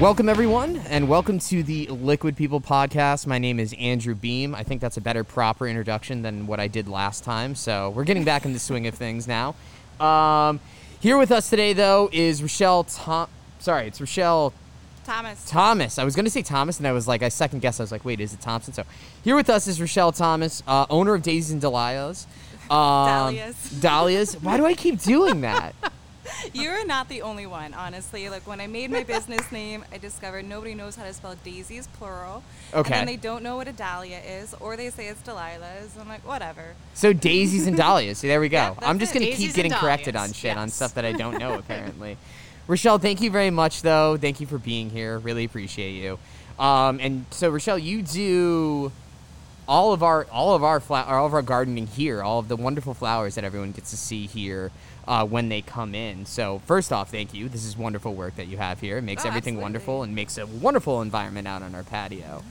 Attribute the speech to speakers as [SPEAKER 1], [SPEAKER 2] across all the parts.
[SPEAKER 1] Welcome, everyone, and welcome to the Liquid People podcast. My name is Andrew Beam. I think that's a better, proper introduction than what I did last time. So we're getting back in the swing of things now. Um, here with us today, though, is Rachelle Tom. Sorry, it's Rachelle
[SPEAKER 2] Thomas.
[SPEAKER 1] Thomas. I was going to say Thomas, and I was like, I second guess. I was like, wait, is it Thompson? So here with us is Rachelle Thomas, uh, owner of Daisies and Dahlias. Um,
[SPEAKER 2] Dahlias.
[SPEAKER 1] Dahlias. Why do I keep doing that?
[SPEAKER 2] You're not the only one, honestly. Like when I made my business name, I discovered nobody knows how to spell daisies plural. And
[SPEAKER 1] Okay.
[SPEAKER 2] then they don't know what a dahlia is, or they say it's Delilah's. I'm like, whatever.
[SPEAKER 1] So daisies and dahlias. See, there we go.
[SPEAKER 2] Yeah,
[SPEAKER 1] I'm just
[SPEAKER 2] it.
[SPEAKER 1] gonna
[SPEAKER 3] Daisies
[SPEAKER 1] keep
[SPEAKER 3] and
[SPEAKER 1] getting corrected on shit on stuff that I don't know apparently. Rachelle, thank you very much though. Thank you for being here. Really appreciate you. Um, and so Rachelle, you do all of our all of our fla- all of our gardening here, all of the wonderful flowers that everyone gets to see here uh, when they come in. So first off, thank you. This is wonderful work that you have here. It makes
[SPEAKER 2] Oh,
[SPEAKER 1] everything
[SPEAKER 2] absolutely.
[SPEAKER 1] wonderful and makes a wonderful environment out on our patio.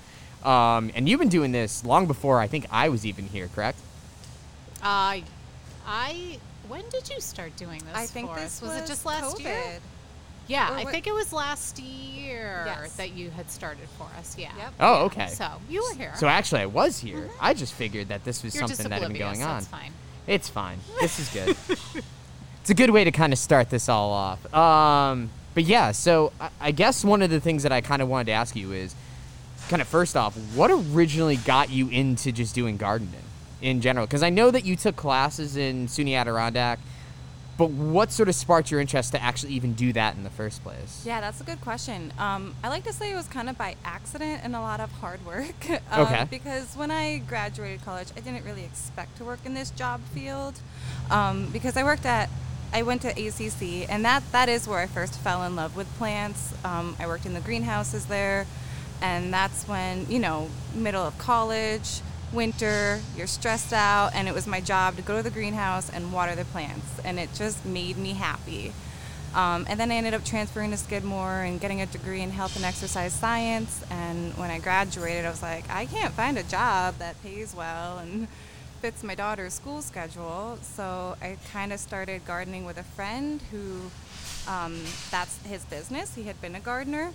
[SPEAKER 1] Um, and you've been doing this long before I think I was even here, correct?
[SPEAKER 3] Uh, I. When did you start doing this?
[SPEAKER 2] I think
[SPEAKER 3] for
[SPEAKER 2] this
[SPEAKER 3] us?
[SPEAKER 2] was,
[SPEAKER 3] it just last
[SPEAKER 2] COVID.
[SPEAKER 3] year? Yeah, I think it was last year
[SPEAKER 2] Yes.
[SPEAKER 3] that you had started for us. Yeah.
[SPEAKER 2] Yep.
[SPEAKER 1] Oh, okay.
[SPEAKER 3] So you were here.
[SPEAKER 1] So actually, I was here. I just figured that this was
[SPEAKER 3] You're
[SPEAKER 1] something that had been going on.
[SPEAKER 3] That's fine.
[SPEAKER 1] It's fine. This is good. it's a good way to kind of start this all off. Um, but yeah, so I, I guess one of the things that I kind of wanted to ask you is, kind of first off, what originally got you into just doing gardening in general? Because I know that you took classes in SUNY Adirondack, but what sort of sparked your interest to actually even do that in the first place?
[SPEAKER 2] Yeah, that's a good question. Um, I like to say it was kind of by accident and a lot of hard work. um,
[SPEAKER 1] Okay.
[SPEAKER 2] Because when I graduated college, I didn't really expect to work in this job field. Um, because I worked at, I went to ACC, and that, that is where I first fell in love with plants. Um, I worked in the greenhouses there, and that's when, you know, middle of college, winter, you're stressed out, and it was my job to go to the greenhouse and water the plants, and it just made me happy. Um, and then I ended up transferring to Skidmore and getting a degree in health and exercise science. And when I graduated, I was like, I can't find a job that pays well and fits my daughter's school schedule. So I kind of started gardening with a friend who um, that's his business. He had been a gardener.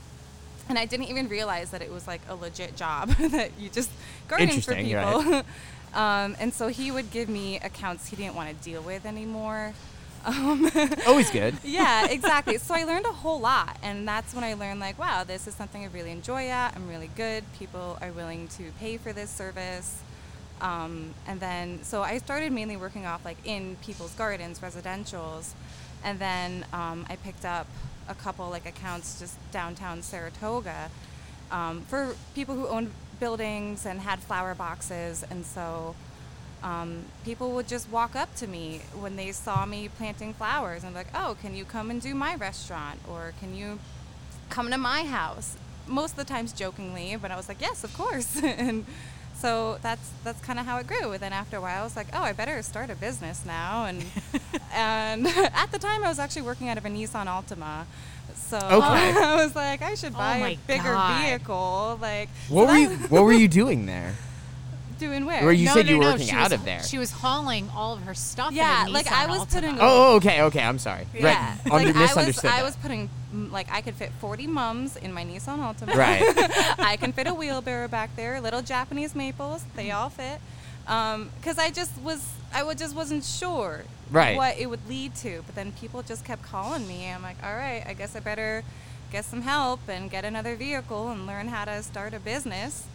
[SPEAKER 2] And I didn't even realize that it was like a legit job that you just gardening for people.
[SPEAKER 1] right.
[SPEAKER 2] um, and so he would give me accounts he didn't want to deal with anymore. Um,
[SPEAKER 1] Always good.
[SPEAKER 2] yeah, exactly. So I learned a whole lot, and that's when I learned like, wow, this is something I really enjoy at. I'm really good. People are willing to pay for this service. Um, and then, so I started mainly working off like in people's gardens, residentials, and then um, I picked up a couple like accounts just downtown Saratoga um, for people who owned buildings and had flower boxes, and so um, people would just walk up to me when they saw me planting flowers and like, oh, can you come and do my restaurant? Or can you come to my house? Most of the times jokingly, but I was like, yes, of course. and so that's that's kind of how it grew. And then after a while, I was like, oh, I better start a business now. And and at the time, I was actually working out of a Nissan Altima. So
[SPEAKER 1] Okay.
[SPEAKER 2] I was like, I should
[SPEAKER 3] Oh
[SPEAKER 2] buy
[SPEAKER 3] my
[SPEAKER 2] a bigger
[SPEAKER 3] God.
[SPEAKER 2] vehicle. Like, so
[SPEAKER 1] What were you What were you doing there?
[SPEAKER 2] doing where?
[SPEAKER 1] Where you
[SPEAKER 3] no,
[SPEAKER 1] said
[SPEAKER 3] no,
[SPEAKER 1] you were
[SPEAKER 3] no,
[SPEAKER 1] working
[SPEAKER 3] she
[SPEAKER 1] out
[SPEAKER 3] was,
[SPEAKER 1] of there.
[SPEAKER 3] She was hauling all of her stuff.
[SPEAKER 2] Yeah,
[SPEAKER 3] in a
[SPEAKER 2] like,
[SPEAKER 3] Nissan
[SPEAKER 2] I was
[SPEAKER 3] Altima.
[SPEAKER 2] putting-
[SPEAKER 1] Oh, oh, okay, okay. I'm sorry.
[SPEAKER 2] Yeah,
[SPEAKER 1] Right.
[SPEAKER 2] like
[SPEAKER 1] Under,
[SPEAKER 2] I was,
[SPEAKER 1] misunderstood.
[SPEAKER 2] I was putting like I could fit 40 mums in my Nissan Altima.
[SPEAKER 1] Right.
[SPEAKER 2] I can fit a wheelbarrow back there, little Japanese maples, they all fit. Because I just was, I would just wasn't sure
[SPEAKER 1] Right.
[SPEAKER 2] what it would lead to. But then people just kept calling me. I'm like, all right, I guess I better get some help and get another vehicle and learn how to start a business.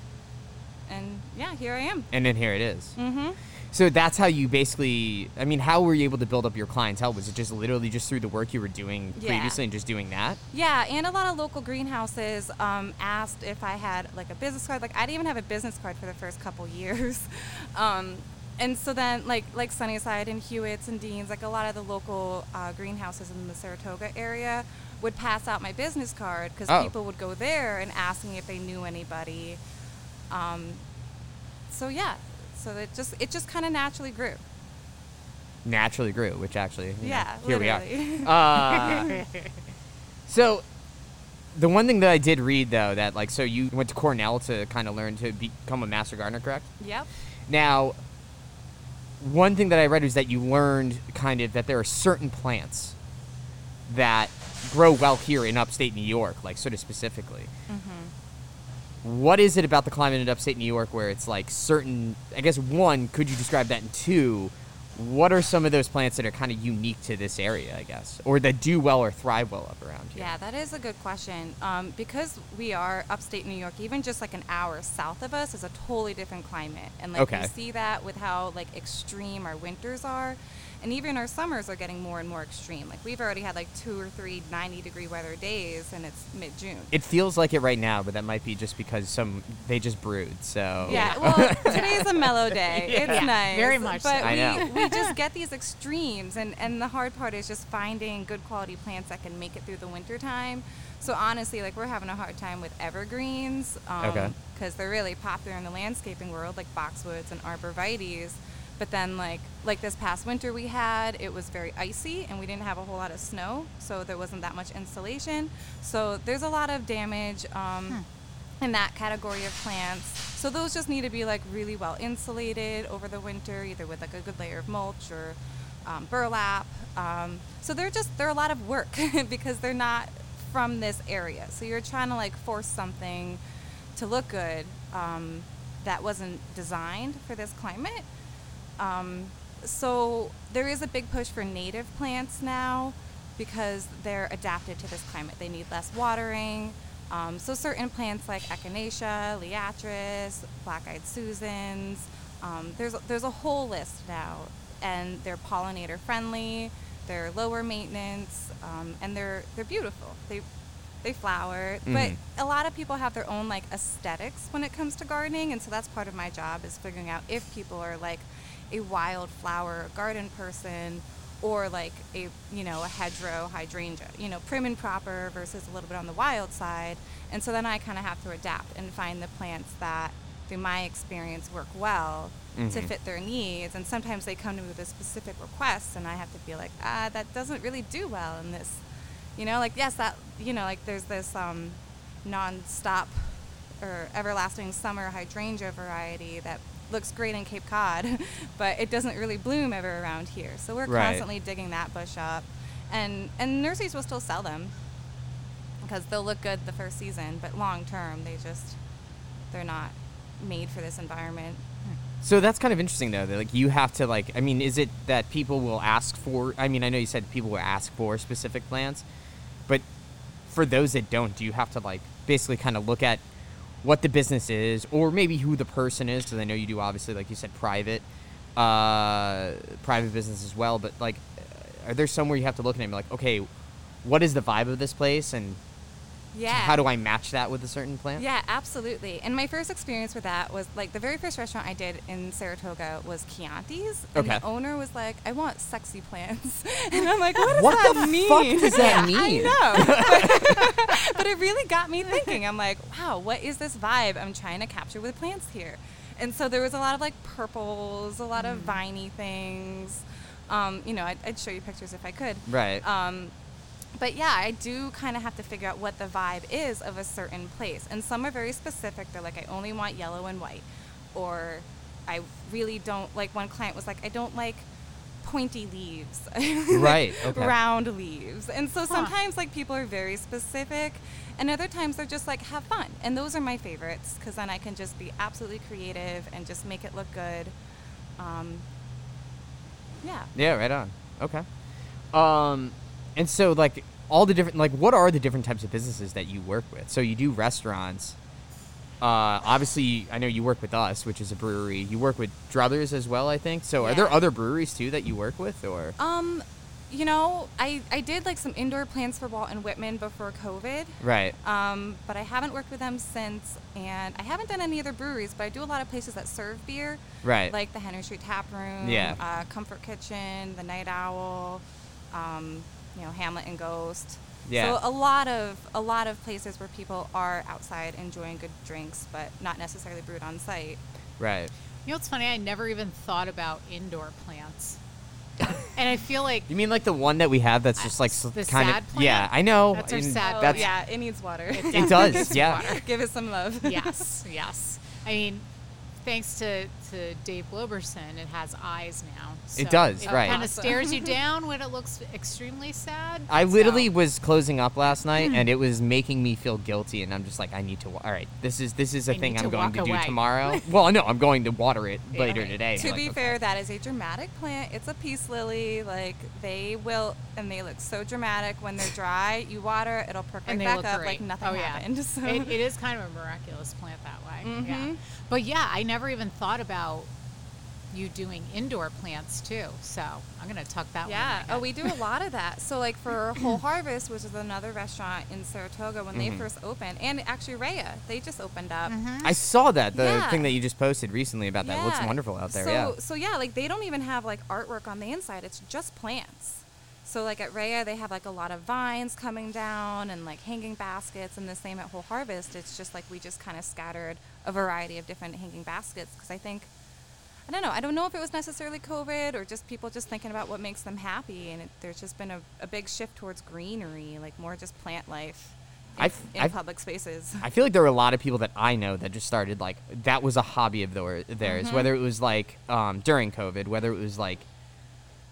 [SPEAKER 2] And yeah, here I am.
[SPEAKER 1] and then here it is.
[SPEAKER 2] Mm-hmm.
[SPEAKER 1] So that's how you basically. I mean, how were you able to build up your clientele? Was it just literally just through the work you were doing
[SPEAKER 2] Yeah.
[SPEAKER 1] previously and just doing that?
[SPEAKER 2] Yeah, and a lot of local greenhouses um, asked if I had like a business card. Like I didn't even have a business card for the first couple years, um, and so then like like Sunnyside and Hewitt's and Dean's, like a lot of the local uh, greenhouses in the Saratoga area would pass out my business card because
[SPEAKER 1] Oh.
[SPEAKER 2] people would go there and ask me if they knew anybody. Um, so yeah, so it just it just kind of naturally grew.
[SPEAKER 1] Naturally grew, which actually. you know,
[SPEAKER 2] Yeah,
[SPEAKER 1] here we are. Uh, so, the one thing that I did read though that like so you went to Cornell to kind of learn to become a master gardener, correct?
[SPEAKER 2] Yep.
[SPEAKER 1] Now, one thing that I read was that you learned kind of that there are certain plants that grow well here in upstate New York, like sort of specifically.
[SPEAKER 2] Mm-hmm.
[SPEAKER 1] What is it about the climate in upstate New York where it's like certain? I guess one, could you describe that? And two, what are some of those plants that are kind of unique to this area? I guess, or that do well or thrive well up around here.
[SPEAKER 2] Yeah, that is a good question. Um, because we are upstate New York, even just like an hour south of us is a totally different climate, and like
[SPEAKER 1] Okay.
[SPEAKER 2] you see that with how like extreme our winters are, and even our summers are getting more and more extreme. Like we've already had like two or three 90 degree weather days, and it's mid June.
[SPEAKER 1] It feels like it right now, but that might be just because some they just brewed. So
[SPEAKER 2] Yeah, well, today's a mellow day.
[SPEAKER 1] Yeah.
[SPEAKER 2] It's
[SPEAKER 3] Yeah,
[SPEAKER 2] nice.
[SPEAKER 3] very much so.
[SPEAKER 2] But
[SPEAKER 1] I
[SPEAKER 2] we,
[SPEAKER 1] know.
[SPEAKER 2] we just get these extremes, and, and the hard part is just finding good quality plants that can make it through the winter time. So honestly, like we're having a hard time with evergreens because
[SPEAKER 1] Okay.
[SPEAKER 2] they're really popular in the landscaping world, like boxwoods and arborvitaes. But then, like like this past winter we had, it was very icy, and we didn't have a whole lot of snow, so there wasn't that much insulation. So there's a lot of damage. Um, in that category of plants. So those just need to be like really well insulated over the winter, either with like a good layer of mulch or um, burlap. Um, so they're just they're a lot of work because they're not from this area. So you're trying to like force something to look good um, that wasn't designed for this climate. Um, so there is a big push for native plants now because they're adapted to this climate. They need less watering. Um, so certain plants like echinacea, liatris, black-eyed Susans, um, there's there's a whole list now, and they're pollinator friendly. They're lower maintenance, um, and they're they're beautiful. They they flower,
[SPEAKER 1] Mhm.
[SPEAKER 2] but a lot of people have their own like aesthetics when it comes to gardening, and so that's part of my job is figuring out if people are like a wildflower garden person or like a you know a hedgerow hydrangea you know prim and proper versus a little bit on the wild side and so then i kind of have to adapt and find the plants that through my experience work well to
[SPEAKER 1] Mhm.
[SPEAKER 2] fit their needs and sometimes they come to me with a specific request and i have to be like ah that doesn't really do well in this you know like yes that you know like there's this um non-stop or everlasting summer hydrangea variety that looks great in Cape Cod, but it doesn't really bloom ever around here. So we're
[SPEAKER 1] Right.
[SPEAKER 2] constantly digging that bush up, and and nurseries will still sell them because they'll look good the first season, but long term they just they're not made for this environment.
[SPEAKER 1] So that's kind of interesting though. That like you have to like. I mean, is it that people will ask for? I mean, I know you said people will ask for specific plants, but for those that don't, do you have to like basically kind of look at what the business is, or maybe who the person is? Because I know you do obviously, like you said, private, uh, private business as well. But like, are there somewhere you have to look at and be like, okay, what is the vibe of this place, and
[SPEAKER 2] Yeah.
[SPEAKER 1] how do I match that with a certain plant?
[SPEAKER 2] Yeah, absolutely. And my first experience with that was like the very first restaurant I did in Saratoga was Chianti's. And
[SPEAKER 1] Okay.
[SPEAKER 2] the owner was like, I want sexy plants. And I'm like, what does
[SPEAKER 1] What
[SPEAKER 2] that
[SPEAKER 1] the
[SPEAKER 2] mean?
[SPEAKER 1] fuck does that mean?
[SPEAKER 2] I know. but it really got me thinking. I'm like, wow, what is this vibe I'm trying to capture with plants here? And so there was a lot of like purples, a lot of viney things. Um, you know, I'd, I'd show you pictures if I could.
[SPEAKER 1] Right.
[SPEAKER 2] Um, but yeah, I do kind of have to figure out what the vibe is of a certain place. And some are very specific. They're like, I only want yellow and white. Or I really don't like one client was like, I don't like pointy leaves.
[SPEAKER 1] Right, okay.
[SPEAKER 2] Round leaves. And so
[SPEAKER 3] Huh.
[SPEAKER 2] sometimes like people are very specific and other times they're just like have fun. And those are my favorites because then I can just be absolutely creative and just make it look good. Um, yeah.
[SPEAKER 1] Yeah, right on. Okay. Um, and so like all the different like what are the different types of businesses that you work with? So you do restaurants. Uh, obviously, I know you work with us, which is a brewery. You work with Druthers as well, I think. So are there other breweries too that you work with, or?
[SPEAKER 2] Um, you know, I, I did like some indoor plants for Walt & Whitman before COVID.
[SPEAKER 1] Right.
[SPEAKER 2] Um, but I haven't worked with them since, and I haven't done any other breweries. But I do a lot of places that serve beer,
[SPEAKER 1] Right.
[SPEAKER 2] like the Henry Street Tap Room,
[SPEAKER 1] Yeah.
[SPEAKER 2] uh, Comfort Kitchen, the Night Owl, um, you know, Hamlet and Ghost.
[SPEAKER 1] Yeah.
[SPEAKER 2] So a lot of a lot of places where people are outside enjoying good drinks, but not necessarily brewed on site.
[SPEAKER 1] Right.
[SPEAKER 3] You know what's funny? I never even thought about indoor plants. and I feel like
[SPEAKER 1] You mean like the one that we have that's just like
[SPEAKER 3] The
[SPEAKER 1] kind
[SPEAKER 3] sad
[SPEAKER 1] of
[SPEAKER 3] plant?
[SPEAKER 1] yeah, I know.
[SPEAKER 3] That's our
[SPEAKER 1] and
[SPEAKER 3] sad
[SPEAKER 2] Oh,
[SPEAKER 1] that's
[SPEAKER 2] yeah, it needs water.
[SPEAKER 1] It does, yeah.
[SPEAKER 3] water.
[SPEAKER 2] Give it some love.
[SPEAKER 3] yes, yes. I mean, thanks to, to Dave Bloberson, it has eyes now.
[SPEAKER 1] It does,
[SPEAKER 3] it
[SPEAKER 1] right.
[SPEAKER 3] It kind of stares you down when it looks extremely sad.
[SPEAKER 1] I literally
[SPEAKER 3] So-
[SPEAKER 1] was closing up last night,
[SPEAKER 3] Hmm.
[SPEAKER 1] and it was making me feel guilty. And I'm just like, I need to. Wa- all right, this is this is a
[SPEAKER 3] I
[SPEAKER 1] thing I'm
[SPEAKER 3] to
[SPEAKER 1] going
[SPEAKER 3] walk
[SPEAKER 1] to do
[SPEAKER 3] away.
[SPEAKER 1] tomorrow. well, no, I'm going to water it
[SPEAKER 3] Yeah.
[SPEAKER 1] later
[SPEAKER 3] Okay.
[SPEAKER 1] today.
[SPEAKER 2] To
[SPEAKER 1] I'm
[SPEAKER 2] be
[SPEAKER 1] like,
[SPEAKER 2] fair,
[SPEAKER 1] okay.
[SPEAKER 2] that is a dramatic plant. It's a peace lily. Like they will, and they look so dramatic when they're dry. You water, it'll perk right back up
[SPEAKER 3] great.
[SPEAKER 2] like nothing
[SPEAKER 3] oh, yeah.
[SPEAKER 2] happened. So
[SPEAKER 3] It, it is kind of a miraculous plant that way. Yeah.
[SPEAKER 2] Mhm.
[SPEAKER 3] But yeah, I never even thought about you doing indoor plants too. So I'm gonna tuck that
[SPEAKER 2] yeah.
[SPEAKER 3] one. in my
[SPEAKER 2] Oh, we do a lot of that. So like for Whole Harvest, which is another restaurant in Saratoga, when
[SPEAKER 1] Mhm.
[SPEAKER 2] they first opened, and actually Raya, they just opened up.
[SPEAKER 3] Mm-hmm.
[SPEAKER 1] I saw that the
[SPEAKER 2] Yeah.
[SPEAKER 1] thing that you just posted recently about that looks wonderful out there.
[SPEAKER 2] So,
[SPEAKER 1] yeah.
[SPEAKER 2] So yeah, like they don't even have like artwork on the inside. It's just plants. So like at Raya, they have like a lot of vines coming down and like hanging baskets, and the same at Whole Harvest. It's just like we just kind of scattered a variety of different hanging baskets because I think. I don't know. I don't know if it was necessarily COVID or just people just thinking about what makes them happy, and it, there's just been a, a big shift towards greenery, like more just plant life in,
[SPEAKER 1] I've-
[SPEAKER 2] in
[SPEAKER 1] I've-
[SPEAKER 2] public spaces.
[SPEAKER 1] I feel like there were a lot of people that I know that just started like that was a hobby of their, theirs.
[SPEAKER 2] Mm-hmm.
[SPEAKER 1] Whether it was like um, during COVID, whether it was like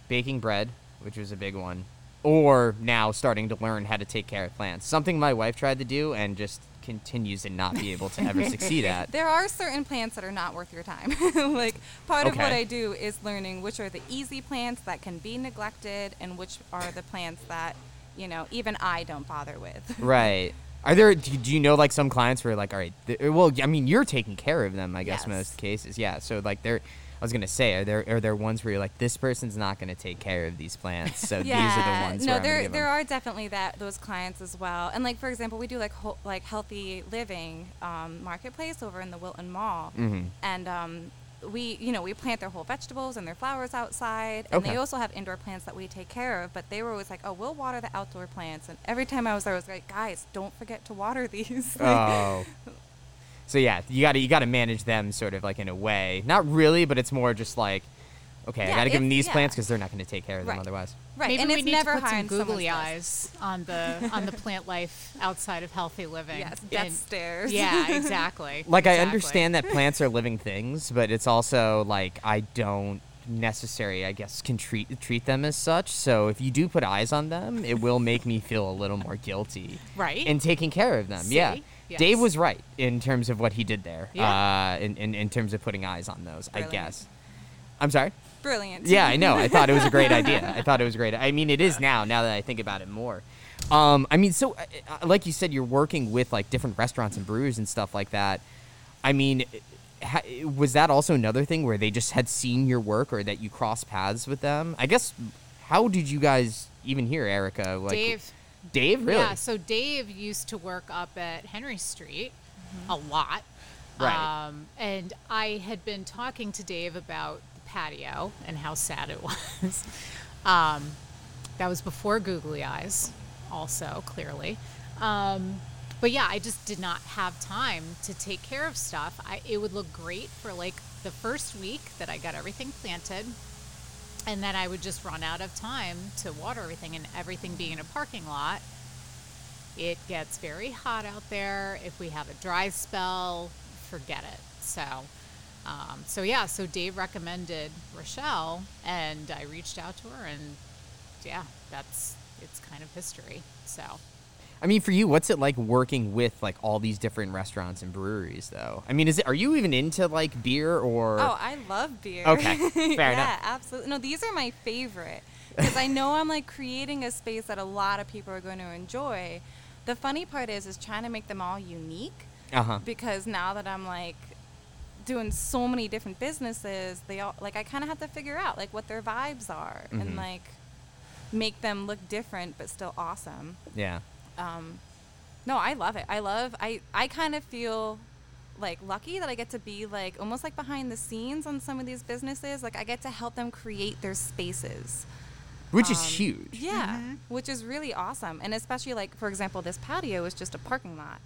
[SPEAKER 1] baking bread, which was a big one, or now starting to learn how to take care of plants. Something my wife tried to do and just continues to not be able to ever succeed at.
[SPEAKER 2] There are certain plants that are not worth your time. like part of what I do is learning which are the easy plants that can be neglected and which are the plants that, you know, even I don't bother with.
[SPEAKER 1] Right. Are there? Do do you know like some clients who are like, all right, well, I mean, you're taking care of them, I guess,
[SPEAKER 2] Yes.
[SPEAKER 1] most cases, yeah. So like, they're. I was gonna say, are there are there ones where you're like, this person's not gonna take care of these plants, so these are the ones.
[SPEAKER 2] no, there there
[SPEAKER 1] them.
[SPEAKER 2] are definitely that those clients as well. And like for example, we do like ho- like healthy living um, marketplace over in the Wilton Mall,
[SPEAKER 1] Mhm.
[SPEAKER 2] and um, we you know we plant their whole vegetables and their flowers outside, and
[SPEAKER 1] Okay.
[SPEAKER 2] they also have indoor plants that we take care of. But they were always like, oh, we'll water the outdoor plants, and every time I was there, I was like, guys, don't forget to water these. Like,
[SPEAKER 1] Oh. So yeah, you gotta you gotta manage them sort of like in a way. Not really, but it's more just like, okay, I gotta give them these
[SPEAKER 2] yeah.
[SPEAKER 1] plants because they're not gonna take care of them
[SPEAKER 2] Right.
[SPEAKER 1] otherwise.
[SPEAKER 2] right,
[SPEAKER 3] Maybe
[SPEAKER 2] and
[SPEAKER 3] we
[SPEAKER 2] it's
[SPEAKER 3] need
[SPEAKER 2] never
[SPEAKER 3] to put some googly
[SPEAKER 2] list.
[SPEAKER 3] eyes on the on the plant life outside of healthy living.
[SPEAKER 2] Yes, death
[SPEAKER 3] And-
[SPEAKER 2] stares.
[SPEAKER 3] Yeah, exactly.
[SPEAKER 1] Like I understand that plants are living things, but it's also like I don't necessarily, I guess, can treat treat them as such. So if you do put eyes on them, it will make me feel a little more guilty
[SPEAKER 3] Right.
[SPEAKER 1] in taking care of them. Yeah.
[SPEAKER 3] See?
[SPEAKER 1] Dave was right in terms of what he did there.
[SPEAKER 3] Yeah.
[SPEAKER 1] Uh, in, in in terms of putting eyes on those, I guess. I'm sorry.
[SPEAKER 2] Brilliant.
[SPEAKER 1] Yeah, I know. I thought it was a great idea. I thought it was great. I mean, it is now. Now that I think about it more. Um, I mean, so uh, uh, like you said, you're working with like different restaurants and breweries and stuff like that. I mean, ha- was that also another thing where they just had seen your work or that you crossed paths with them? I guess. How did you guys even hear Erica? Like,
[SPEAKER 3] Dave.
[SPEAKER 1] Dave, really?
[SPEAKER 3] Yeah, so Dave used to work up at Henry Street a lot.
[SPEAKER 1] Right.
[SPEAKER 3] Um, and I had been talking to Dave about the patio and how sad it was. um, that was before Googly Eyes, also, clearly. Um, but yeah, I just did not have time to take care of stuff. I, it would look great for like the first week that I got everything planted and then I would just run out of time to water everything and everything being in a parking lot. It gets very hot out there. If we have a dry spell, forget it. So, um, so yeah, so Dave recommended Rachelle, and I reached out to her, and yeah, that's it's kind of history. So,
[SPEAKER 1] I mean, for you, what's it like working with like all these different restaurants and breweries, though? I mean, is it are you even into like beer or?
[SPEAKER 2] Oh, I love beer.
[SPEAKER 1] Okay, fair
[SPEAKER 2] yeah,
[SPEAKER 1] enough.
[SPEAKER 2] absolutely. No, these are my favorite because I know I'm like creating a space that a lot of people are going to enjoy. The funny part is, is trying to make them all unique
[SPEAKER 1] uh huh.
[SPEAKER 2] because now that I'm like doing so many different businesses, they all like I kind of have to figure out like what their vibes are
[SPEAKER 1] Mhm.
[SPEAKER 2] and like make them look different but still awesome.
[SPEAKER 1] Yeah.
[SPEAKER 2] Um, no, I love it. I love. I I kind of feel like lucky that I get to be like almost like behind the scenes on some of these businesses. Like I get to help them create their spaces.
[SPEAKER 1] Which is
[SPEAKER 2] Um,
[SPEAKER 1] huge.
[SPEAKER 2] Yeah, which is really awesome. And especially like for example, this patio is just a parking lot.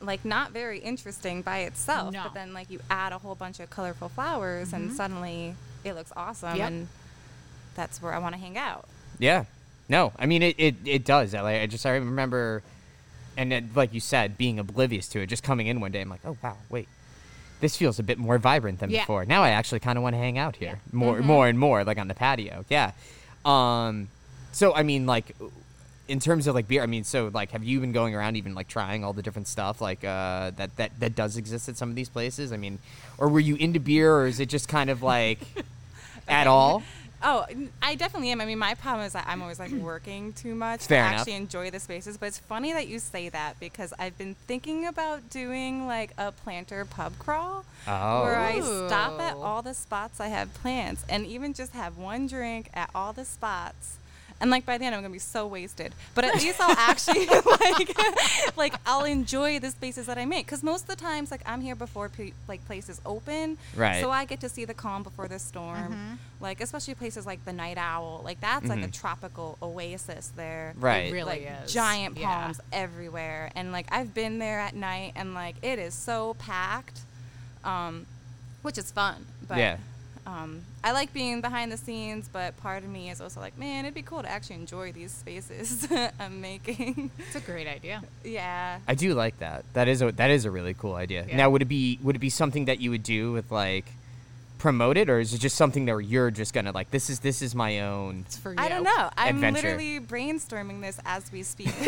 [SPEAKER 2] Like not very interesting by itself,
[SPEAKER 3] No.
[SPEAKER 2] but then like you add a whole bunch of colorful flowers and suddenly it looks awesome
[SPEAKER 3] Yep.
[SPEAKER 2] and that's where I want to hang out.
[SPEAKER 1] Yeah. No, I mean it. It, it does. I, like, I just I remember, and it, like you said, being oblivious to it, just coming in one day. I'm like, oh wow, wait, this feels a bit more vibrant than
[SPEAKER 3] Yeah.
[SPEAKER 1] before. Now I actually kind of want to hang out here
[SPEAKER 3] Yeah.
[SPEAKER 1] more, more and more, like on the patio. Yeah. Um, so I mean, like, in terms of like beer, I mean, so like, have you been going around even like trying all the different stuff like uh, that that that does exist at some of these places? I mean, or were you into beer, or is it just kind of like at all?
[SPEAKER 2] Oh, I definitely am. I mean, my problem is that I'm always like working too much
[SPEAKER 1] Fair
[SPEAKER 2] to
[SPEAKER 1] enough.
[SPEAKER 2] actually enjoy the spaces. But it's funny that you say that because I've been thinking about doing like a planter pub crawl
[SPEAKER 1] Oh.
[SPEAKER 2] where I stop at
[SPEAKER 3] oh.
[SPEAKER 2] all the spots I have plants and even just have one drink at all the spots. And like by the end, I'm gonna be so wasted. But at least I'll actually like, like I'll enjoy the spaces that I make. Cause most of the times, like I'm here before pe- like places open,
[SPEAKER 1] Right.
[SPEAKER 2] So I get to see the calm before the storm. Like especially places like the Night Owl, like that's like a
[SPEAKER 1] Mhm.
[SPEAKER 2] tropical oasis there.
[SPEAKER 1] Right.
[SPEAKER 3] really
[SPEAKER 2] like
[SPEAKER 3] is.
[SPEAKER 2] giant
[SPEAKER 3] Yeah.
[SPEAKER 2] palms everywhere, and like I've been there at night, and like it is so packed, um, which is fun. But
[SPEAKER 1] Yeah.
[SPEAKER 2] Um, I like being behind the scenes, but part of me is also like, man, it'd be cool to actually enjoy these spaces I'm making.
[SPEAKER 3] It's a great idea.
[SPEAKER 2] yeah.
[SPEAKER 1] I do like that. That is a that is a really cool idea.
[SPEAKER 3] Yeah.
[SPEAKER 1] Now, would it be would it be something that you would do with like promote it, or is it just something that you're just gonna like this is this is my own?
[SPEAKER 3] It's for you.
[SPEAKER 2] I don't know. I'm
[SPEAKER 1] Adventure.
[SPEAKER 2] literally brainstorming this as we speak.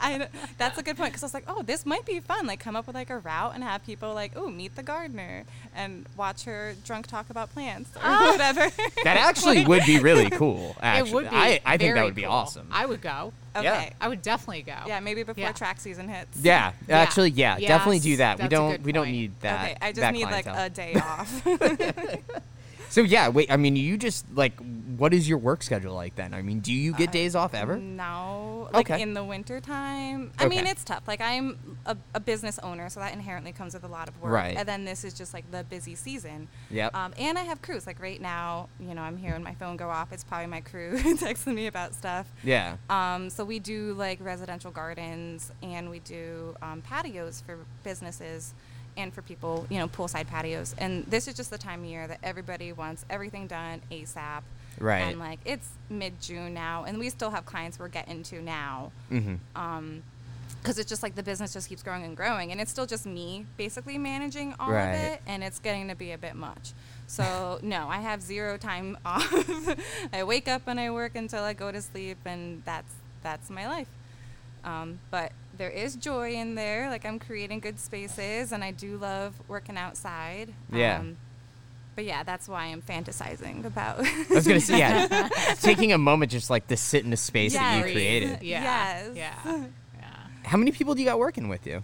[SPEAKER 2] I, that's a good point because I was like, oh, this might be fun. Like, come up with like a route and have people like, oh, meet the gardener and watch her drunk talk about plants or ah. whatever.
[SPEAKER 1] That actually would be really cool. Actually,
[SPEAKER 3] It would be.
[SPEAKER 1] I, I think that
[SPEAKER 3] very
[SPEAKER 1] would be
[SPEAKER 3] cool.
[SPEAKER 1] awesome.
[SPEAKER 3] I would go.
[SPEAKER 2] Okay.
[SPEAKER 3] I would definitely go.
[SPEAKER 2] Yeah, maybe before
[SPEAKER 3] Yeah.
[SPEAKER 2] track season hits.
[SPEAKER 1] yeah,
[SPEAKER 3] Yeah.
[SPEAKER 1] actually, yeah, definitely do that. We
[SPEAKER 3] that's a
[SPEAKER 1] don't
[SPEAKER 3] good
[SPEAKER 1] we don't
[SPEAKER 3] point.
[SPEAKER 1] need that.
[SPEAKER 2] okay, I just
[SPEAKER 1] that
[SPEAKER 2] need like
[SPEAKER 1] clientele.
[SPEAKER 2] a day off.
[SPEAKER 1] So yeah, wait. I mean, you just like, what is your work schedule like then? I mean, do you
[SPEAKER 2] Uh,
[SPEAKER 1] get days off ever?
[SPEAKER 2] No, like
[SPEAKER 1] Okay.
[SPEAKER 2] in the winter time. I mean, it's tough. Like I'm a, a business owner, so that inherently comes with a lot of work.
[SPEAKER 1] Right.
[SPEAKER 2] And then this is just like the busy season.
[SPEAKER 1] Yep.
[SPEAKER 2] Um, and I have crews. Like right now, you know, I'm here and my phone go off. It's probably my crew texting me about stuff.
[SPEAKER 1] yeah.
[SPEAKER 2] Um, so we do like residential gardens and we do um, patios for businesses and for people, you know, poolside patios. And this is just the time of year that everybody wants everything done ASAP.
[SPEAKER 1] Right.
[SPEAKER 2] And like it's mid June now, and we still have clients we're getting to now.
[SPEAKER 1] Mm-hmm.
[SPEAKER 2] Um, because it's just like the business just keeps growing and growing, and it's still just me basically managing all
[SPEAKER 1] Right.
[SPEAKER 2] of it, and it's getting to be a bit much. So no, I have zero time off. I wake up and I work until I go to sleep, and that's that's my life. Um, but there is joy in there. Like I'm creating good spaces, and I do love working outside.
[SPEAKER 1] Yeah.
[SPEAKER 2] Um, but yeah, that's why I'm fantasizing about.
[SPEAKER 1] I was gonna say yeah, taking a moment just like to sit in the space that you created.
[SPEAKER 3] Yeah.
[SPEAKER 2] Yes.
[SPEAKER 3] Yeah. Yeah.
[SPEAKER 1] How many people do you got working with you?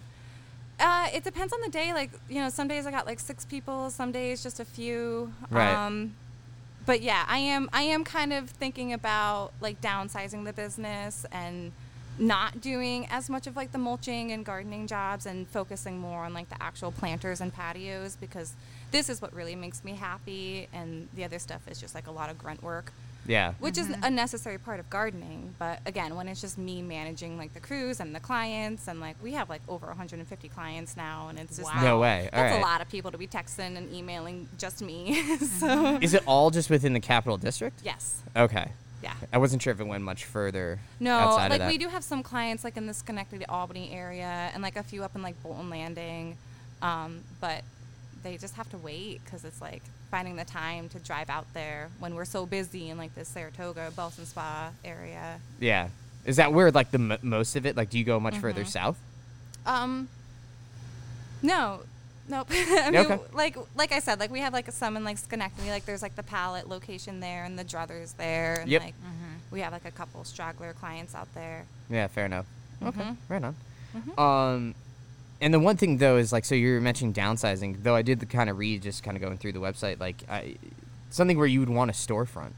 [SPEAKER 2] Uh, it depends on the day. Like, you know, some days I got like six people, some days just a few.
[SPEAKER 1] Right.
[SPEAKER 2] Um, but yeah, I am I am kind of thinking about like downsizing the business and not doing as much of like the mulching and gardening jobs and focusing more on like the actual planters and patios because this is what really makes me happy and the other stuff is just like a lot of grunt work
[SPEAKER 1] Yeah.
[SPEAKER 2] which is mm-hmm. a necessary part of gardening. But again, when it's just me managing like the crews and the clients, and like we have like over 150 clients now, and it's just
[SPEAKER 3] Wow.
[SPEAKER 1] No way. All
[SPEAKER 2] That's
[SPEAKER 1] right.
[SPEAKER 2] a lot of people to be texting and emailing just me. so
[SPEAKER 1] Is it all just within the capital district?
[SPEAKER 2] yes,
[SPEAKER 1] Okay.
[SPEAKER 2] Yeah.
[SPEAKER 1] I wasn't sure if it went much further.
[SPEAKER 2] No,
[SPEAKER 1] outside
[SPEAKER 2] like
[SPEAKER 1] of that.
[SPEAKER 2] we do have some clients like in the Schenectady Albany area, and like a few up in like Bolton Landing, um, but they just have to wait because it's like finding the time to drive out there when we're so busy in like the Saratoga, Ballston Spa area.
[SPEAKER 1] Yeah. Is that where like the m- most of it? Like, do you go much further
[SPEAKER 2] Mm-hmm.
[SPEAKER 1] south?
[SPEAKER 2] Um, no, nope. I mean,
[SPEAKER 1] Okay.
[SPEAKER 2] like like I said, like we have like some in like Schenectady, like there's like the pallet location there and the druthers there, and
[SPEAKER 1] Yep.
[SPEAKER 2] like we have like a couple straggler clients out there.
[SPEAKER 1] Yeah, fair enough. Okay,
[SPEAKER 2] Mhm.
[SPEAKER 1] right on.
[SPEAKER 2] Mhm.
[SPEAKER 1] Um, and the one thing though is like, so you're mentioning downsizing. Though I did the kind of read, just kind of going through the website, like I, something where you would want a storefront.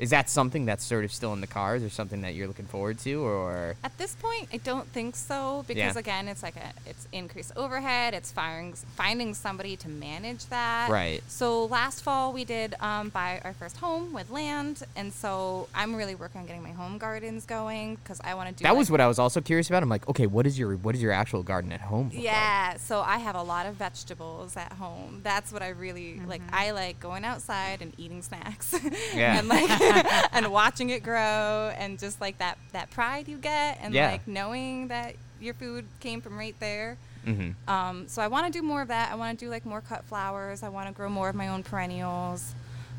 [SPEAKER 1] Is that something that's sort of still in the cars, or something that you're looking forward to, or?
[SPEAKER 2] At this point, I don't think so because
[SPEAKER 1] Yeah.
[SPEAKER 2] again, it's like a it's increased overhead. It's firing finding somebody to manage that.
[SPEAKER 1] Right.
[SPEAKER 2] So last fall we did um, buy our first home with land, and so I'm really working on getting my home gardens going because I want to do.
[SPEAKER 1] That
[SPEAKER 2] like,
[SPEAKER 1] was what I was also curious about. I'm like, okay, what is your what is your actual garden at home? look like?
[SPEAKER 2] Yeah, so I have a lot of vegetables at home. That's what I really like. I like going outside and eating snacks.
[SPEAKER 1] Yeah.
[SPEAKER 2] and like and watching it grow and just like that that pride you get and
[SPEAKER 1] Yeah.
[SPEAKER 2] like knowing that your food came from right there.
[SPEAKER 1] Mm-hmm.
[SPEAKER 2] Um, so I want to do more of that. I want to do like more cut flowers. I want to grow more of my own perennials.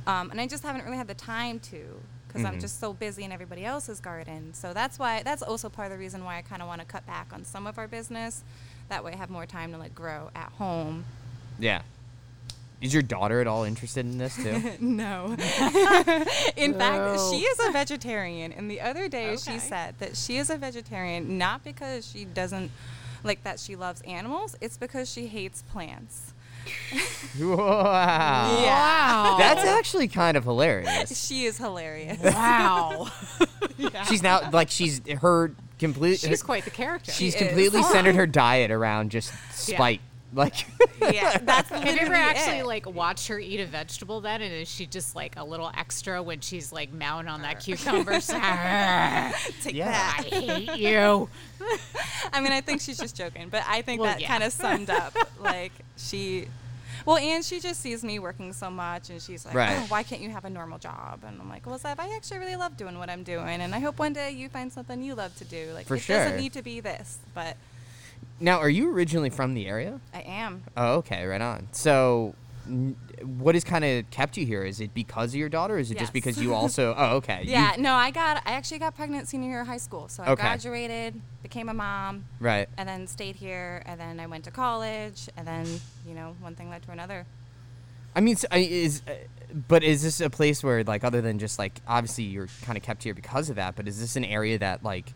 [SPEAKER 2] Um, and I just haven't really had the time to because I'm
[SPEAKER 1] Mhm.
[SPEAKER 2] just so busy in everybody else's garden. So that's why that's also part of the reason why I kind of want to cut back on some of our business. That way I have more time to like grow at home.
[SPEAKER 1] Yeah. Is your daughter at all interested in this too?
[SPEAKER 2] no. in fact, she is a vegetarian. And the other day
[SPEAKER 3] Okay.
[SPEAKER 2] she said that she is a vegetarian not because she doesn't like that she loves animals, it's because she hates plants.
[SPEAKER 1] wow.
[SPEAKER 2] Yeah.
[SPEAKER 3] Wow.
[SPEAKER 1] That's actually kind of hilarious.
[SPEAKER 2] She is hilarious.
[SPEAKER 3] wow.
[SPEAKER 1] She's now like she's her complete.
[SPEAKER 3] She's quite the character.
[SPEAKER 1] She's
[SPEAKER 2] She is.
[SPEAKER 1] completely centered her diet around just
[SPEAKER 3] Yeah.
[SPEAKER 1] Like,
[SPEAKER 2] yeah, that's
[SPEAKER 3] Have you ever actually
[SPEAKER 2] it.
[SPEAKER 3] like watched her eat a vegetable then, and is she just like a little extra when she's like mowing on that cucumber? I
[SPEAKER 2] take
[SPEAKER 1] Yeah.
[SPEAKER 2] that?
[SPEAKER 3] hate you.
[SPEAKER 2] I mean, I think she's just joking, but I think
[SPEAKER 3] Well,
[SPEAKER 2] that
[SPEAKER 3] yeah.
[SPEAKER 2] kind of summed up like she. Well, and she just sees me working so much, and she's like,
[SPEAKER 1] Right.
[SPEAKER 2] oh, "Why can't you have a normal job?" And I'm like, "Well, Zev, I actually really love doing what I'm doing, and I hope one day you find something you love to do. Like,
[SPEAKER 1] For
[SPEAKER 2] it
[SPEAKER 1] sure.
[SPEAKER 2] doesn't need to be this, but
[SPEAKER 1] now, are you originally from the area?
[SPEAKER 2] I am.
[SPEAKER 1] Oh, okay, right on. So, n- what has kind of kept you here? Is it because of your daughter? Or is it just because you also? Oh, okay. You-
[SPEAKER 2] Yeah, no, I got. I actually got pregnant senior year of high school, so I
[SPEAKER 1] Okay.
[SPEAKER 2] graduated, became a mom,
[SPEAKER 1] right.
[SPEAKER 2] and then stayed here, and then I went to college, and then you know, one thing led to another.
[SPEAKER 1] I mean, so, I- is uh, but is this a place where like other than just like obviously you're kind of kept here because of that, but is this an area that like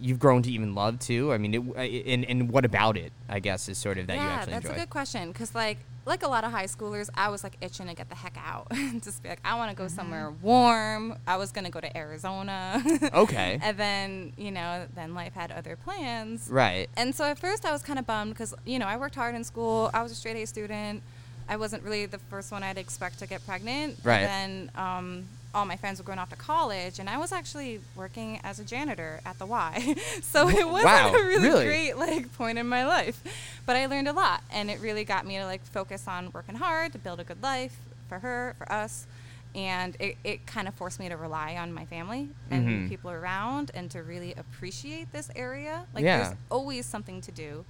[SPEAKER 1] you've grown to even love too? I mean, it, and and what about it? I guess is sort of that you actually.
[SPEAKER 2] yeah, that's
[SPEAKER 1] enjoy.
[SPEAKER 2] a good question. Cause like like a lot of high schoolers, I was like itching to get the heck out, just be like, I want to go somewhere warm. I was gonna go to Arizona.
[SPEAKER 1] Okay.
[SPEAKER 2] and then you know, then life had other plans.
[SPEAKER 1] Right.
[SPEAKER 2] And so at first I was kind of bummed because you know I worked hard in school. I was a straight A student. I wasn't really the first one I'd expect to get pregnant.
[SPEAKER 1] Right.
[SPEAKER 2] And then um, all my friends were going off to college, and I was actually working as a janitor at the Y. so it wasn't
[SPEAKER 1] Wow,
[SPEAKER 2] a really,
[SPEAKER 1] really?
[SPEAKER 2] great like point in my life, but I learned a lot, and it really got me to like focus on working hard to build a good life for her, for us. And it, it kind of forced me to rely on my family and
[SPEAKER 1] Mhm.
[SPEAKER 2] people around and to really appreciate this area. Like
[SPEAKER 1] Yeah.
[SPEAKER 2] there's always something to do.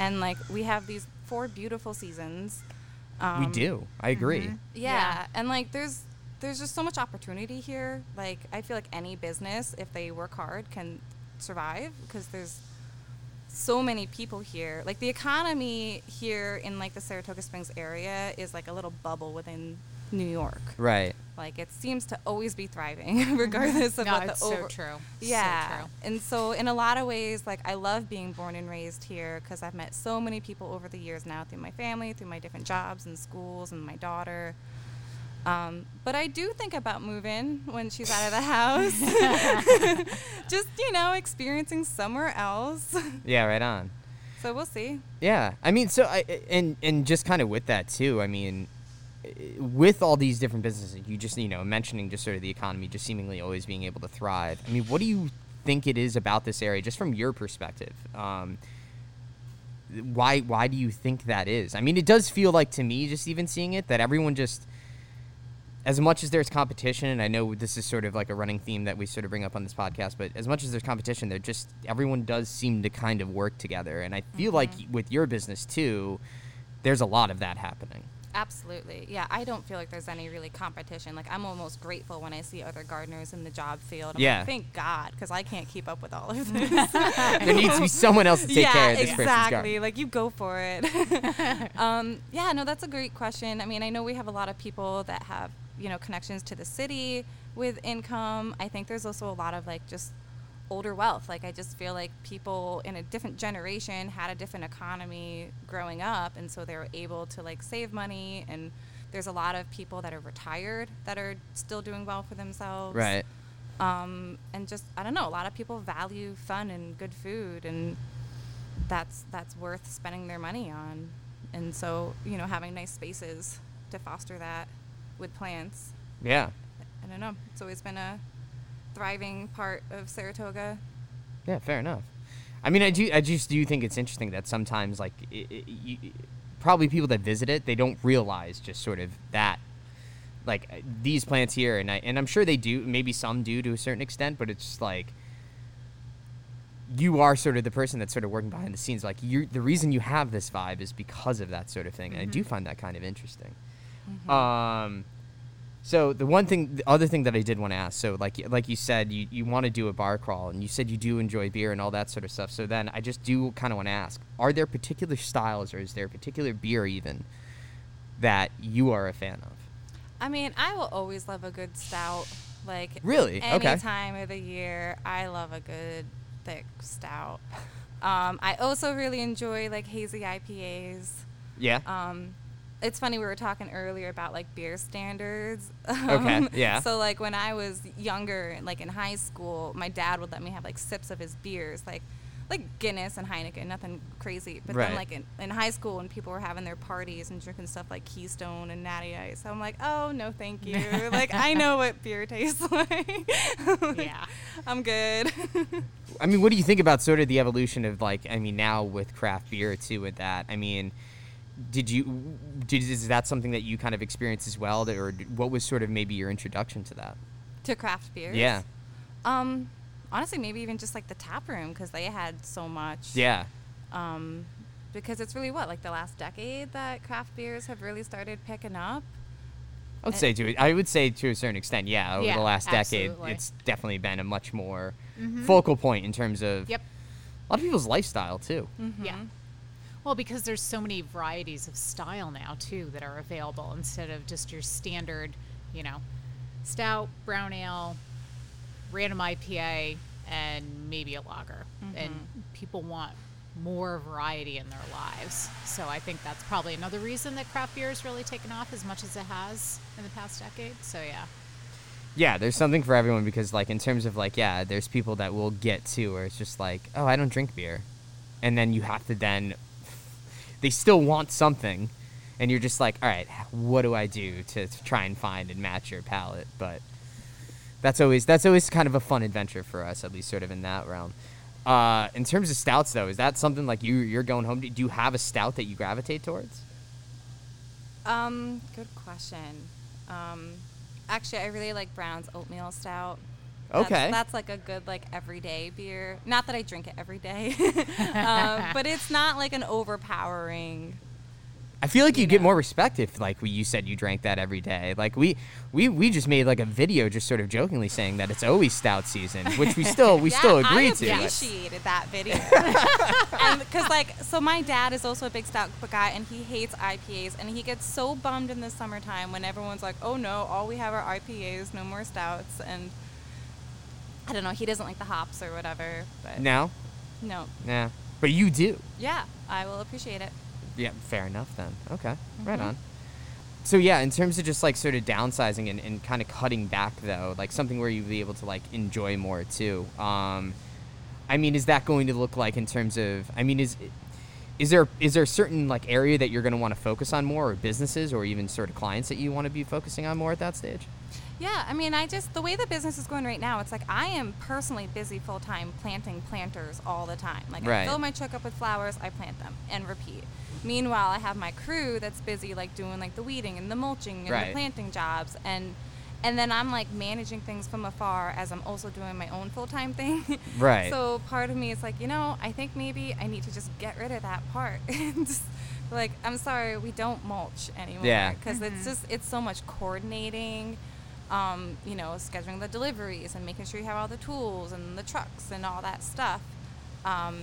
[SPEAKER 2] And like we have these four beautiful seasons. Um,
[SPEAKER 1] we do. I agree.
[SPEAKER 2] Yeah.
[SPEAKER 3] Yeah.
[SPEAKER 2] And like there's there's just so much opportunity here. Like I feel like any business if they work hard can survive because there's so many people here. Like the economy here in like the Saratoga Springs area is like a little bubble within New York.
[SPEAKER 1] Right.
[SPEAKER 2] Like it seems to always be thriving regardless of
[SPEAKER 3] No,
[SPEAKER 2] what
[SPEAKER 3] it's
[SPEAKER 2] the
[SPEAKER 3] so
[SPEAKER 2] over-
[SPEAKER 3] true. So
[SPEAKER 2] yeah.
[SPEAKER 3] true.
[SPEAKER 2] And so, in a lot of ways, like, I love being born and raised here because I've met so many people over the years now through my family, through my different jobs and schools, and my daughter. Um, but I do think about moving when she's out of the house. Just, you know, experiencing somewhere else.
[SPEAKER 1] Yeah. Right on.
[SPEAKER 2] so we'll see.
[SPEAKER 1] Yeah, I mean, so I and and just kind of with that too. I mean, with all these different businesses, you just you know mentioning just sort of the economy, just seemingly always being able to thrive. I mean, what do you think it is about this area, just from your perspective? Um, why why do you think that is? I mean, it does feel like to me, just even seeing it, that everyone just as much as there's competition, and I know this is sort of like a running theme that we sort of bring up on this podcast, but as much as there's competition, there just everyone does seem to kind of work together, and I feel like with your business too, there's a lot of that happening.
[SPEAKER 2] Absolutely. Yeah, I don't feel like there's any really competition. Like, I'm almost grateful when I see other gardeners in the job field. I'm
[SPEAKER 1] Yeah.
[SPEAKER 2] like, thank God, because I can't keep up with all of this.
[SPEAKER 1] there needs to be someone else to take
[SPEAKER 2] yeah,
[SPEAKER 1] care of this person's
[SPEAKER 2] exactly. Like you go for it. um, yeah, no, that's a great question. I mean, I know we have a lot of people that have you know connections to the city with income. I think there's also a lot of like just older wealth. Like I just feel like people in a different generation had a different economy growing up, and so they were able to like save money. And there's a lot of people that are retired that are still doing well for themselves
[SPEAKER 1] Right.
[SPEAKER 2] um, and just I don't know. A lot of people value fun and good food, and that's that's worth spending their money on. And so you know, having nice spaces to foster that with plants.
[SPEAKER 1] Yeah.
[SPEAKER 2] I don't know. It's always been a thriving part of Saratoga.
[SPEAKER 1] Yeah, fair enough. I mean, I do. I just do think it's interesting that sometimes, like, i i you, probably people that visit it, they don't realize just sort of that, like, uh, these plants here, and I and I'm sure they do. Maybe some do to a certain extent, but it's just like you are sort of the person that's sort of working behind the scenes. Like you're the reason you have this vibe is because of that sort of thing, and I do find that kind of interesting. Um, so the one thing, the other thing that I did want to ask, so like like you said, you, you want to do a bar crawl, and you said you do enjoy beer and all that sort of stuff. So then I just do kind of want to ask: Are there particular styles, or is there a particular beer even that you are a fan of?
[SPEAKER 2] I mean, I will always love a good stout. Like
[SPEAKER 1] Really?
[SPEAKER 2] any
[SPEAKER 1] Okay.
[SPEAKER 2] time of the year, I love a good thick stout. Um, I also really enjoy like hazy IPAs.
[SPEAKER 1] Yeah.
[SPEAKER 2] Um, it's funny we were talking earlier about like beer standards.
[SPEAKER 1] Okay,
[SPEAKER 2] Um,
[SPEAKER 1] yeah.
[SPEAKER 2] So like when I was younger, like in high school, my dad would let me have like sips of his beers, like like Guinness and Heineken, nothing crazy. But
[SPEAKER 1] Right.
[SPEAKER 2] then like in, in high school, when people were having their parties and drinking stuff like Keystone and Natty Ice, I'm like, oh no, thank you. like I know what beer tastes like.
[SPEAKER 3] Yeah.
[SPEAKER 2] I'm good.
[SPEAKER 1] I mean, what do you think about sort of the evolution of like? I mean, now with craft beer too. With that, I mean, did you did is that something that you kind of experienced as well, that, or what was sort of maybe your introduction to that?
[SPEAKER 2] to craft beers.
[SPEAKER 1] Yeah,
[SPEAKER 2] Um, honestly, maybe even just like the tap room because they had so much.
[SPEAKER 1] yeah,
[SPEAKER 2] um, because it's really what like the last decade that craft beers have really started picking up.
[SPEAKER 1] I would say to I would say to a certain extent, yeah. Over
[SPEAKER 3] Yeah,
[SPEAKER 1] the last decade,
[SPEAKER 3] absolutely.
[SPEAKER 1] it's definitely been a much more focal point in terms of
[SPEAKER 3] Mm-hmm. Yep.
[SPEAKER 1] a lot of people's lifestyle too.
[SPEAKER 3] Yeah. Well, because there's so many varieties of style now too that are available instead of just your standard, you know, stout, brown ale, random IPA, and maybe a lager. Mm-hmm. And people want more variety in their lives. So I think that's probably another reason that craft beer has really taken off as much as it has in the past decade. So yeah.
[SPEAKER 1] Yeah, there's something for everyone because like in terms of like yeah, there's people that will get to where it's just like, oh, I don't drink beer. And then you have to then they still want something and you're just like, all right, what do I do to, to try and find and match your palate? But that's always that's always kind of a fun adventure for us, at least sort of in that realm. Uh, in terms of stouts, though, is that something like you you're going home? To, do you have a stout that you gravitate towards?
[SPEAKER 2] Um, good question. Um, actually, I really like Brown's oatmeal stout. That's-
[SPEAKER 1] Okay.
[SPEAKER 2] That's, like a good like everyday beer. Not that I drink it every day, um, but it's not like an overpowering.
[SPEAKER 1] I feel like you,
[SPEAKER 2] you
[SPEAKER 1] get more respect if, like, you said you drank that every day. Like we, we, we just made like a video, just sort of jokingly saying that it's always stout season, which we still, we
[SPEAKER 2] yeah,
[SPEAKER 1] still agree
[SPEAKER 2] I
[SPEAKER 1] to. but-
[SPEAKER 2] appreciated that video. because like, so my dad is also a big stout guy, and he hates IPAs, and he gets so bummed in the summertime when everyone's like, "Oh no, all we have are IPAs, no more stouts," and I don't know, he doesn't like the hops or whatever. But
[SPEAKER 1] No,
[SPEAKER 2] no,
[SPEAKER 1] nah, but you do.
[SPEAKER 2] yeah, I will appreciate it.
[SPEAKER 1] Yeah, fair enough then. Okay, right
[SPEAKER 2] Mm-hmm.
[SPEAKER 1] on. So yeah, in terms of just like sort of downsizing and, and kind of cutting back though, like something where you'd be able to like enjoy more too. Um, I mean, is that going to look like in terms of? I mean, is is there is there a certain like area that you're going to want to focus on more, or businesses, or even sort of clients that you want to be focusing on more at that stage?
[SPEAKER 2] Yeah, I mean, I just the way the business is going right now, it's like I am personally busy full time planting planters all the time. Like
[SPEAKER 1] Right.
[SPEAKER 2] I fill my truck up with flowers, I plant them and repeat. Meanwhile, I have my crew that's busy like doing like the weeding and the mulching and
[SPEAKER 1] Right.
[SPEAKER 2] the planting jobs and and then I'm like managing things from afar as I'm also doing my own full time thing.
[SPEAKER 1] Right.
[SPEAKER 2] So part of me is like, you know, I think maybe I need to just get rid of that part. and just, like, I'm sorry, we don't mulch anymore.
[SPEAKER 1] Yeah.
[SPEAKER 2] Because it's mm-hmm. just it's so much coordinating um, you know, scheduling the deliveries and making sure you have all the tools and the trucks and all that stuff. Um,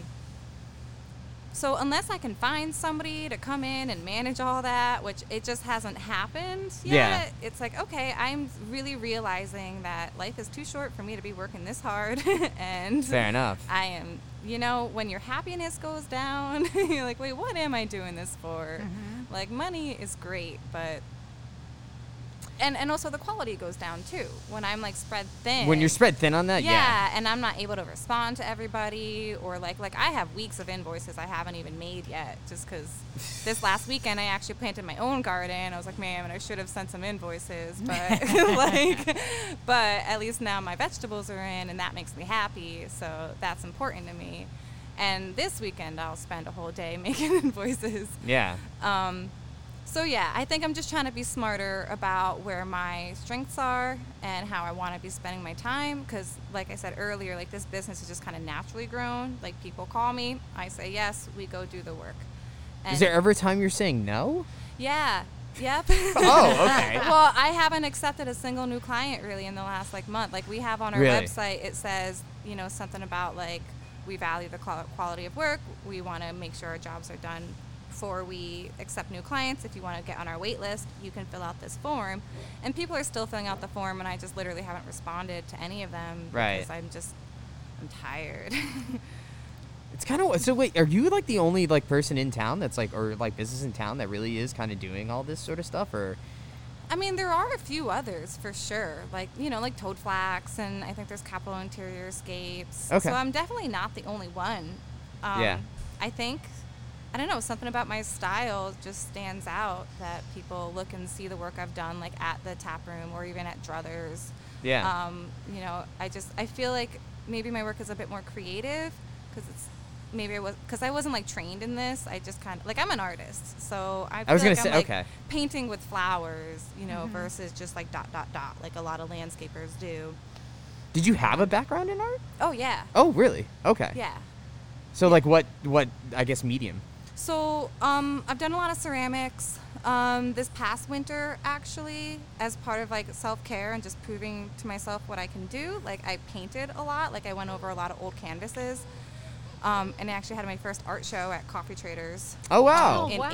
[SPEAKER 2] so unless I can find somebody to come in and manage all that, which it just hasn't happened yet,
[SPEAKER 1] Yeah.
[SPEAKER 2] it's like okay, I'm really realizing that life is too short for me to be working this hard, and
[SPEAKER 1] Fair enough.
[SPEAKER 2] I am, you know, when your happiness goes down, you're like, wait, what am I doing this for?
[SPEAKER 1] Mm-hmm.
[SPEAKER 2] Like, money is great, but. And, and also the quality goes down too when I'm like spread thin.
[SPEAKER 1] When you're spread thin on that,
[SPEAKER 2] yeah,
[SPEAKER 1] yeah.
[SPEAKER 2] and I'm not able to respond to everybody or like like I have weeks of invoices I haven't even made yet just because this last weekend I actually planted my own garden. I was like, man, I should have sent some invoices, but like, but at least now my vegetables are in, and that makes me happy. So that's important to me. And this weekend I'll spend a whole day making invoices.
[SPEAKER 1] Yeah.
[SPEAKER 2] Um, So yeah, I think I'm just trying to be smarter about where my strengths are and how I want to be spending my time. Because, like I said earlier, like this business is just kind of naturally grown. Like people call me, I say yes, we go do the work.
[SPEAKER 1] Is there ever a time you're saying no?
[SPEAKER 2] Yeah. Yep.
[SPEAKER 1] Oh, okay.
[SPEAKER 2] well, I haven't accepted a single new client really in the last like month. Like we have on our
[SPEAKER 1] Really?
[SPEAKER 2] website, it says you know something about like we value the quality of work. We want to make sure our jobs are done before we accept new clients. If you want to get on our wait list, you can fill out this form. And people are still filling out the form, and I just literally haven't responded to any of them
[SPEAKER 1] Right.
[SPEAKER 2] because I'm just I'm tired.
[SPEAKER 1] It's kind of so. Wait, are you like the only like person in town that's like, or like business in town that really is kind of doing all this sort of stuff, or?
[SPEAKER 2] I mean, there are a few others for sure, like you know, like Toad Flax, and I think there's Capital Interior Escapes.
[SPEAKER 1] Okay.
[SPEAKER 2] So I'm definitely not the only one. Um,
[SPEAKER 1] Yeah.
[SPEAKER 2] I think, I don't know, something about my style just stands out that people look and see the work I've done, like at the tap room or even at Druthers.
[SPEAKER 1] Yeah.
[SPEAKER 2] Um, you know, I just I feel like maybe my work is a bit more creative because it's maybe I was because I wasn't like trained in this. I just kind of like I'm an artist, so I,
[SPEAKER 1] I was
[SPEAKER 2] feel
[SPEAKER 1] gonna
[SPEAKER 2] like
[SPEAKER 1] say,
[SPEAKER 2] I'm, like,
[SPEAKER 1] okay.
[SPEAKER 2] painting with flowers, you know, versus just like dot dot dot like a lot of landscapers do.
[SPEAKER 1] Did you have a background in art?
[SPEAKER 2] Oh yeah,
[SPEAKER 1] Oh, really? Okay.
[SPEAKER 2] yeah.
[SPEAKER 1] So like, what? What? I guess medium.
[SPEAKER 2] So um, I've done a lot of ceramics. Um, this past winter, actually, as part of like self care and just proving to myself what I can do, like I painted a lot. Like I went over a lot of old canvases, um, and I actually had my first art show at Coffee Traders
[SPEAKER 1] Oh wow.
[SPEAKER 3] Oh,
[SPEAKER 2] in
[SPEAKER 3] wow.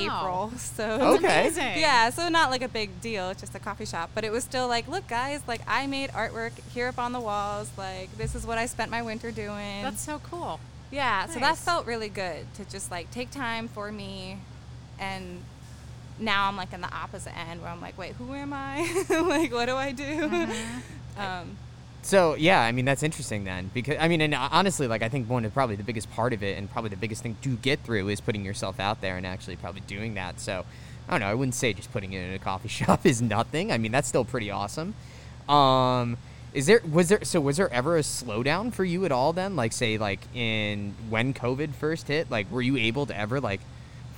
[SPEAKER 2] April. So
[SPEAKER 1] Okay.
[SPEAKER 3] Amazing.
[SPEAKER 2] yeah, so not like a big deal. It's just a coffee shop, but it was still like, look, guys, like I made artwork here up on the walls. Like this is what I spent my winter doing.
[SPEAKER 3] That's so cool.
[SPEAKER 2] Yeah, so that felt really good to just like take time for me and now I'm like in the opposite end where I'm like, wait, who am I? like what do I do?
[SPEAKER 3] Mm-hmm.
[SPEAKER 2] um,
[SPEAKER 1] So yeah, I mean that's interesting then because I mean and honestly like I think one of probably the biggest part of it and probably the biggest thing to get through is putting yourself out there and actually probably doing that. So I don't know. I wouldn't say just putting it in a coffee shop is nothing. I mean that's still pretty awesome. Um, is there was there so was there ever a slowdown for you at all then? Like say like in when COVID first hit, like were you able to ever like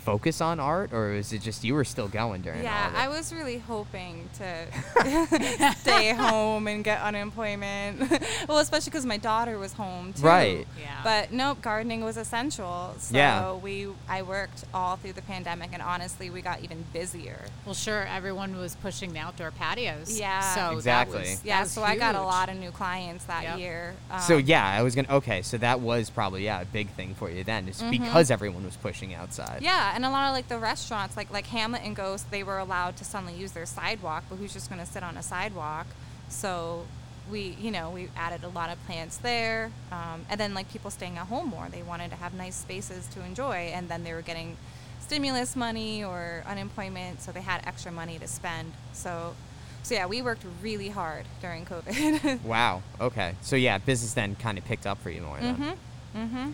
[SPEAKER 1] focus on art or is it just you were still going during all
[SPEAKER 2] yeah,
[SPEAKER 1] of it?
[SPEAKER 2] I was really hoping to stay home and get unemployment. well, especially because my daughter was home too.
[SPEAKER 1] Right.
[SPEAKER 3] Yeah.
[SPEAKER 2] But nope, gardening was essential. So
[SPEAKER 1] Yeah.
[SPEAKER 2] we I worked all through the pandemic, and honestly, we got even busier.
[SPEAKER 3] Well, sure. Everyone was pushing the outdoor patios.
[SPEAKER 2] Yeah.
[SPEAKER 3] So
[SPEAKER 1] Exactly.
[SPEAKER 3] That was, that
[SPEAKER 2] Yeah,
[SPEAKER 3] was
[SPEAKER 2] so I got a lot of new clients that
[SPEAKER 3] Yep.
[SPEAKER 2] year.
[SPEAKER 1] So
[SPEAKER 2] Um,
[SPEAKER 1] yeah, I was gonna. Okay, so that was probably yeah a big thing for you then, is because everyone was pushing outside.
[SPEAKER 2] Mm-hmm. Yeah, and a lot of like the restaurants, like like Hamlet and Ghost, they were allowed to suddenly use their sidewalk, but who's just going to sit on a sidewalk? So we, you know, we added a lot of plants there, um, and then like people staying at home more, they wanted to have nice spaces to enjoy, and then they were getting stimulus money or unemployment, so they had extra money to spend. So, so yeah, we worked really hard during COVID.
[SPEAKER 1] Wow. Okay. So yeah, business then kind of picked up for you more.
[SPEAKER 2] Mm-hmm. Mm-hmm.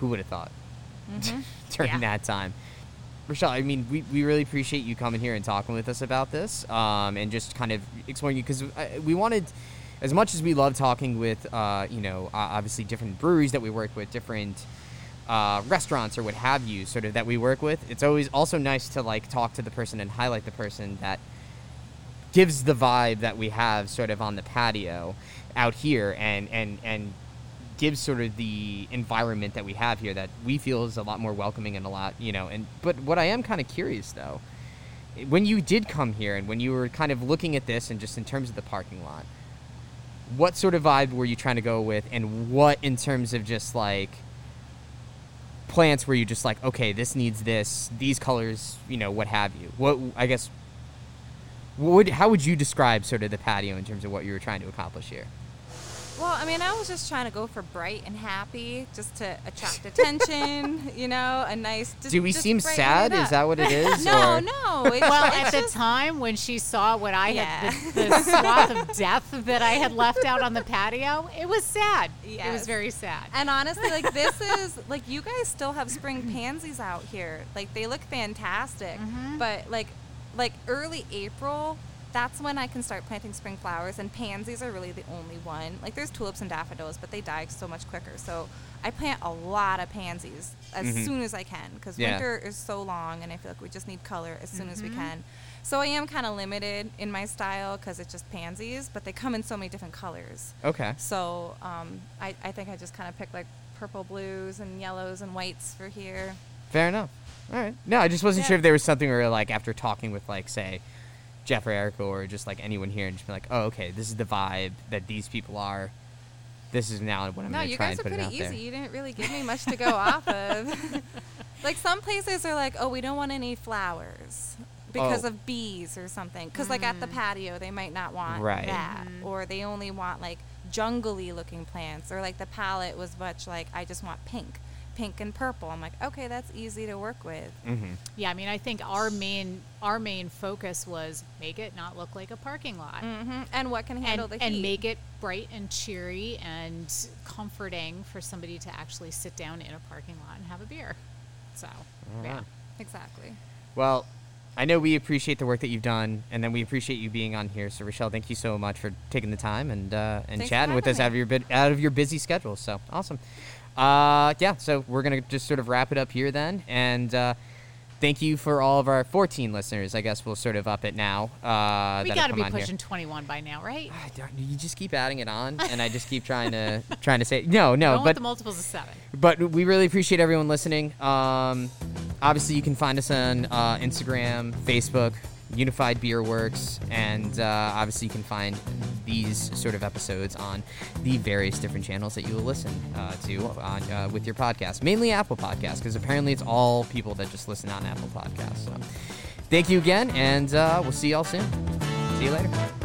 [SPEAKER 1] Who would have thought
[SPEAKER 2] Mm-hmm.
[SPEAKER 1] during
[SPEAKER 3] Yeah.
[SPEAKER 1] that time? Rachelle, I mean, we, we really appreciate you coming here and talking with us about this, um, and just kind of exploring explaining because we wanted, as much as we love talking with, uh, you know, uh, obviously different breweries that we work with, different uh, restaurants or what have you, sort of that we work with. It's always also nice to like talk to the person and highlight the person that gives the vibe that we have sort of on the patio out here and and and gives sort of the environment that we have here that we feel is a lot more welcoming and a lot you know and but what i am kind of curious though when you did come here and when you were kind of looking at this and just in terms of the parking lot what sort of vibe were you trying to go with and what in terms of just like plants were you just like okay this needs this these colors you know what have you? What i guess what would, how would you describe sort of the patio in terms of what you were trying to accomplish here
[SPEAKER 2] Well, I mean, I was just trying to go for bright and happy, just to attract attention. you know, a nice. Just,
[SPEAKER 1] do we
[SPEAKER 2] just
[SPEAKER 1] seem sad Is that what it is
[SPEAKER 2] No,
[SPEAKER 1] or-
[SPEAKER 2] no. It's,
[SPEAKER 3] Well,
[SPEAKER 2] it's
[SPEAKER 3] at the time when she saw what I
[SPEAKER 2] Yeah.
[SPEAKER 3] had, the, the swath of death that I had left out on the patio, it was sad. It was very sad.
[SPEAKER 2] And honestly, like this is like you guys still have spring pansies out here. Like they look fantastic.
[SPEAKER 3] Mhm.
[SPEAKER 2] But like like early April that's when I can start planting spring flowers. And pansies are really the only one. Like there's tulips and daffodils, but they die so much quicker. So I plant a lot of pansies as
[SPEAKER 1] Mhm.
[SPEAKER 2] soon as I can because
[SPEAKER 1] Yeah.
[SPEAKER 2] winter is so long, and I feel like we just need color as soon as we
[SPEAKER 3] Mhm.
[SPEAKER 2] can. So I am kind of limited in my style because it's just pansies, but they come in so many different colors.
[SPEAKER 1] Okay.
[SPEAKER 2] So um, I, I think I just kind of picked like purple blues and yellows and whites for here.
[SPEAKER 1] Fair enough. All right. No, I just wasn't
[SPEAKER 2] Yeah.
[SPEAKER 1] sure if there was something where, like, after talking with, like, say, Jeff or Erica or just like anyone here, and just be like, oh, okay, this is the vibe that these people are. This is now what I'm
[SPEAKER 2] no,
[SPEAKER 1] gonna
[SPEAKER 2] you
[SPEAKER 1] try
[SPEAKER 2] guys
[SPEAKER 1] and
[SPEAKER 2] are
[SPEAKER 1] put it
[SPEAKER 2] pretty
[SPEAKER 1] out
[SPEAKER 2] easy.
[SPEAKER 1] there.
[SPEAKER 2] You didn't really give me much to go off of. like some places are like, oh, we don't want any flowers because
[SPEAKER 1] Oh.
[SPEAKER 2] of bees or something. Because like at the mm. patio, they might not want
[SPEAKER 1] Right.
[SPEAKER 2] that, mm. or they only want like jungly looking plants, or like the palette was much like I just want pink, pink and purple. I'm like, okay, that's easy to work with.
[SPEAKER 1] Mm-hmm.
[SPEAKER 3] Yeah, I mean, I think our main our main focus was make it not look like a parking lot.
[SPEAKER 2] hmm And what can handle
[SPEAKER 3] and,
[SPEAKER 2] the heat, and
[SPEAKER 3] make it bright and cheery and comforting for somebody to actually sit down in a parking lot and have a beer. So, yeah.
[SPEAKER 2] exactly.
[SPEAKER 1] Well, I know we appreciate the work that you've done, and then we appreciate you being on here. So, Rachelle, thank you so much for taking the time and uh, and
[SPEAKER 2] Thanks
[SPEAKER 1] chatting with us
[SPEAKER 2] me.
[SPEAKER 1] out of your bit out of your busy schedule. So awesome. Uh, yeah. So we're gonna just sort of wrap it up here then, and uh, thank you for all of our 14 listeners. I guess we'll sort of up it now. Uh,
[SPEAKER 3] We got to be
[SPEAKER 1] on here.
[SPEAKER 3] pushing 21 by now, right?
[SPEAKER 1] You just keep adding it on, and I just keep trying to trying to say no, no,
[SPEAKER 3] Going
[SPEAKER 1] but
[SPEAKER 3] the multiples of seven.
[SPEAKER 1] but we really appreciate everyone listening. Um, obviously, you can find us on uh, Instagram, Facebook, Unified Beerworks, and uh, obviously, you can find these sort of episodes on the various different channels that you will listen uh, to on uh, with your podcast, mainly Apple Podcasts, because apparently it's all people that just listen on Apple Podcasts. So, thank you again, and uh, we'll see y'all soon. See you later.